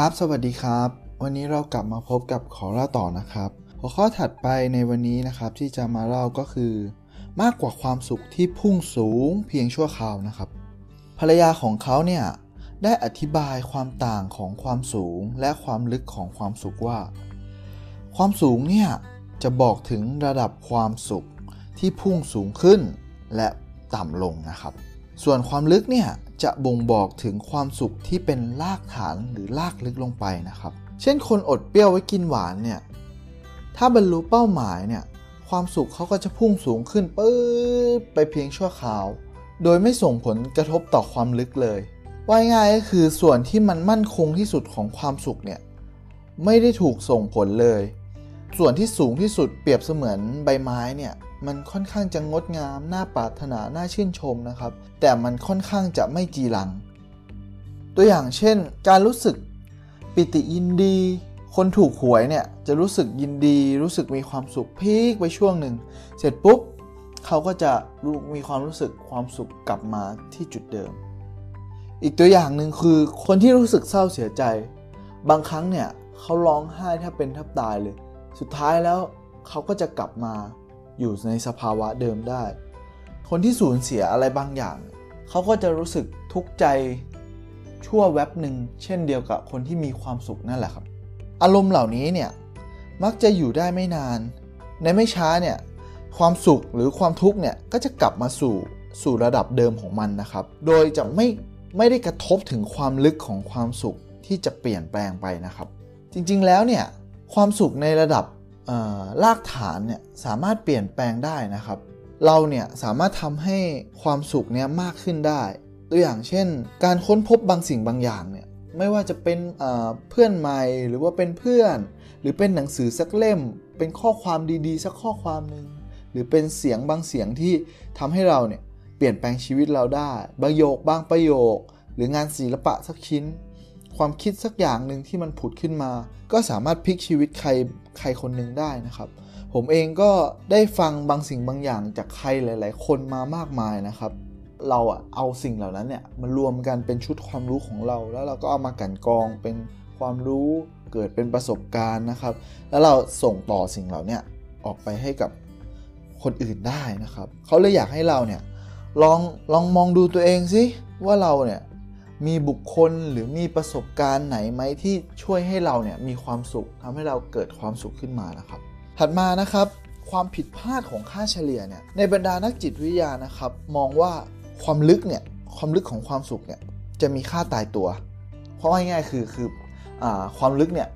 ครับ สวัสดีครับ วันนี้เรากลับมาพบกับขอเล่าต่อนะครับ หัวข้อถัดไปในวันนี้นะครับที่จะมาเล่าก็คือ มากกว่าความสุขที่พุ่งสูงเพียงชั่วคราวนะครับ ภรรยาของเขาเนี่ยได้อธิบายความต่างของความสูงและความลึกของความสุขว่า ความสูงเนี่ยจะบอกถึงระดับความสุขที่พุ่งสูงขึ้นและต่ำลงนะครับ ส่วนความลึกเนี่ยจะบ่งบอกถึงความสุขที่เป็นรากฐานหรือรากลึกลงไปนะครับ เช่นคนอดเปรี้ยวไว้กินหวานเนี่ย ถ้าบรรลุเป้าหมายเนี่ย ความสุขเขาก็จะพุ่งสูงขึ้นปื๊ดไปเพียงชั่วคราว โดยไม่ส่งผลกระทบต่อความลึกเลยว่าง่ายก็คือส่วนที่มันมั่นคงที่สุดของความสุขเนี่ย ไม่ได้ถูกส่งผลเลย ส่วนที่สูงที่สุดเปรียบเสมือนใบไม้เนี่ยมันค่อนข้างจะงดงามน่าปรารถนาน่าชื่นชมนะครับ แต่มันค่อนข้างจะไม่จีรัง ตัวอย่างเช่น การรู้สึกปิติยินดี คนถูกหวยเนี่ยจะรู้สึกยินดี รู้สึกมีความสุขพีคไปช่วงหนึ่ง เสร็จปุ๊บเขาก็จะมีความรู้สึกความสุขกลับมาที่จุดเดิม อีกตัวอย่างหนึ่งคือคนที่รู้สึกเศร้าเสียใจ บางครั้งเนี่ยเขาร้องไห้แทบเป็นแทบตายเลย สุดท้ายแล้วเขาก็จะกลับมาอยู่ในสภาวะเดิมได้ คนที่สูญเสียอะไรบางอย่าง เขาก็จะรู้สึกทุกข์ใจชั่วแวบหนึ่งเช่นเดียวกับคนที่มีความสุขนั่นแหละครับ อารมณ์เหล่านี้เนี่ยมักจะอยู่ได้ไม่นาน ในไม่ช้าเนี่ยความสุขหรือความทุกข์เนี่ยก็จะกลับมาสู่สู่ระดับเดิมของมันนะครับ โดยจะไม่ไม่ได้กระทบถึงความลึกของความสุขที่จะเปลี่ยนแปลงไปนะครับ จริงๆแล้วเนี่ย ความสุขในระดับรากฐานเนี่ยสามารถเปลี่ยนแปลงได้นะครับ เราเนี่ยสามารถทำให้ความสุขเนี้ยมากขึ้นได้ ตัวอย่างเช่น การค้นพบบางสิ่งบางอย่างเนี่ยไม่ว่าจะเป็นเพื่อนใหม่หรือว่าเป็นเพื่อน หรือเป็นหนังสือสักเล่ม เป็นข้อความดีๆ สักข้อความหนึ่งหรือเป็นเสียงบางเสียงที่ทำให้เราเนี่ยเปลี่ยนแปลงชีวิตเราได้ ประโยคบางประโยค หรืองานศิลปะสักชิ้น ความคิดสักอย่างหนึ่งที่มันผุดขึ้นมา ก็สามารถพลิกชีวิตใครใครคนหนึ่งได้นะครับ ผมเองก็ได้ฟังบางสิ่งบางอย่างจากใครหลาย ๆ คนมามากมายนะครับ เราอะเอาสิ่งเหล่านั้นเนี่ยมารวมกันเป็นชุดความรู้ของเรา แล้วเราก็เอามากันกองเป็นความรู้เกิดเป็นประสบการณ์นะครับ แล้วเราส่งต่อสิ่งเหล่านี้ออกไปให้กับคนอื่นได้นะครับ เขาเลยอยากให้เราเนี่ยลองลองมองดูตัวเองสิว่าเราเนี่ย มีบุคคลหรือมีประสบการณ์ไหนไหมที่ช่วยให้เราเนี่ยมีความสุขทำให้เราเกิดความสุขขึ้นมานะครับ ถัดมานะครับ ความผิดพลาดของค่าเฉลี่ยเนี่ยในบรรดานักจิตวิทยานะครับ มองว่าความลึกเนี่ยความลึกของความสุขเนี่ยจะมีค่าตายตัว เพราะง่ายๆคือคืออความลึกเนี่ย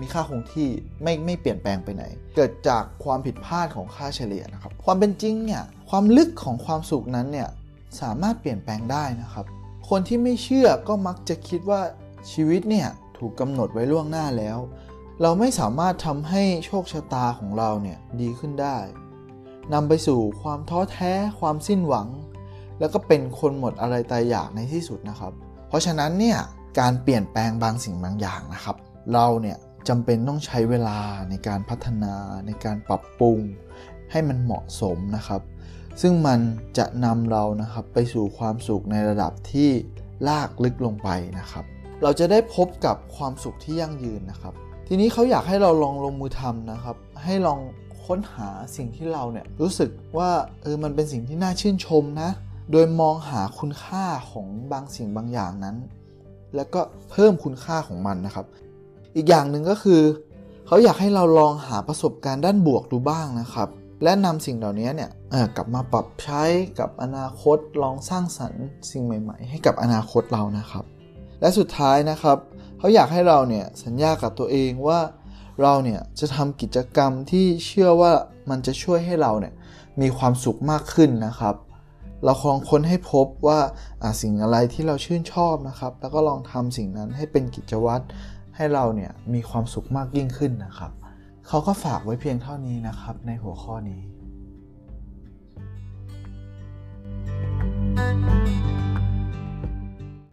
มีค่าคงที่ไม่ไม่เปลี่ยนแปลงไปไหน เกิดจากความผิดพลาดของค่าเฉลี่ยนะครับ ความเป็นจริงเนี่ยความลึกของความสุขนั้นเนี่ยสามารถเปลี่ยนแปลงได้นะครับ คนที่ไม่เชื่อก็มักจะคิดว่าชีวิตเนี่ยถูกกำหนดไว้ล่วงหน้าแล้ว เราไม่สามารถทำให้โชคชะตาของเราเนี่ยดีขึ้นได้นำไปสู่ความท้อแท้ความสิ้นหวัง แล้วก็เป็นคนหมดอะไรตายอยากในที่สุดนะครับ เพราะฉะนั้นเนี่ยการเปลี่ยนแปลงบางสิ่งบางอย่างนะครับ เราเนี่ยจำเป็นต้องใช้เวลาในการพัฒนาในการปรับปรุง ให้มันเหมาะสมนะครับ ซึ่งมันจะนำเรานะครับไปสู่ความสุขในระดับที่ลากลึกลงไปนะครับ เราจะได้พบกับความสุขที่ยั่งยืนนะครับ ทีนี้เขาอยากให้เราลองลงมือทำนะครับ ให้ลองค้นหาสิ่งที่เราเนี่ยรู้สึกว่าเออมันเป็นสิ่งที่น่าชื่นชมนะ โดยมองหาคุณค่าของบางสิ่งบางอย่างนั้น แล้วก็เพิ่มคุณค่าของมันนะครับ อีกอย่างหนึ่งก็คือ เขาอยากให้เราลองหาประสบการณ์ด้านบวกดูบ้างนะครับ และนำสิ่งเหล่านี้เนี่ยกลับมาปรับใช้กับอนาคตลองสร้างสรรค์สิ่งใหม่ ๆ ให้กับอนาคตเรานะครับ และสุดท้ายนะครับเขาอยากให้เราเนี่ยสัญญากับตัวเองว่าเราเนี่ยจะทำกิจกรรมที่เชื่อว่ามันจะช่วยให้เราเนี่ยมีความสุขมากขึ้นนะครับ เราลองค้นให้พบว่าสิ่งอะไรที่เราชื่นชอบนะครับ แล้วก็ลองทำสิ่งนั้นให้เป็นกิจวัตรให้เราเนี่ยมีความสุขมากยิ่งขึ้นนะครับ เขาก็ฝากไว้เพียงเท่านี้นะครับในหัวข้อนี้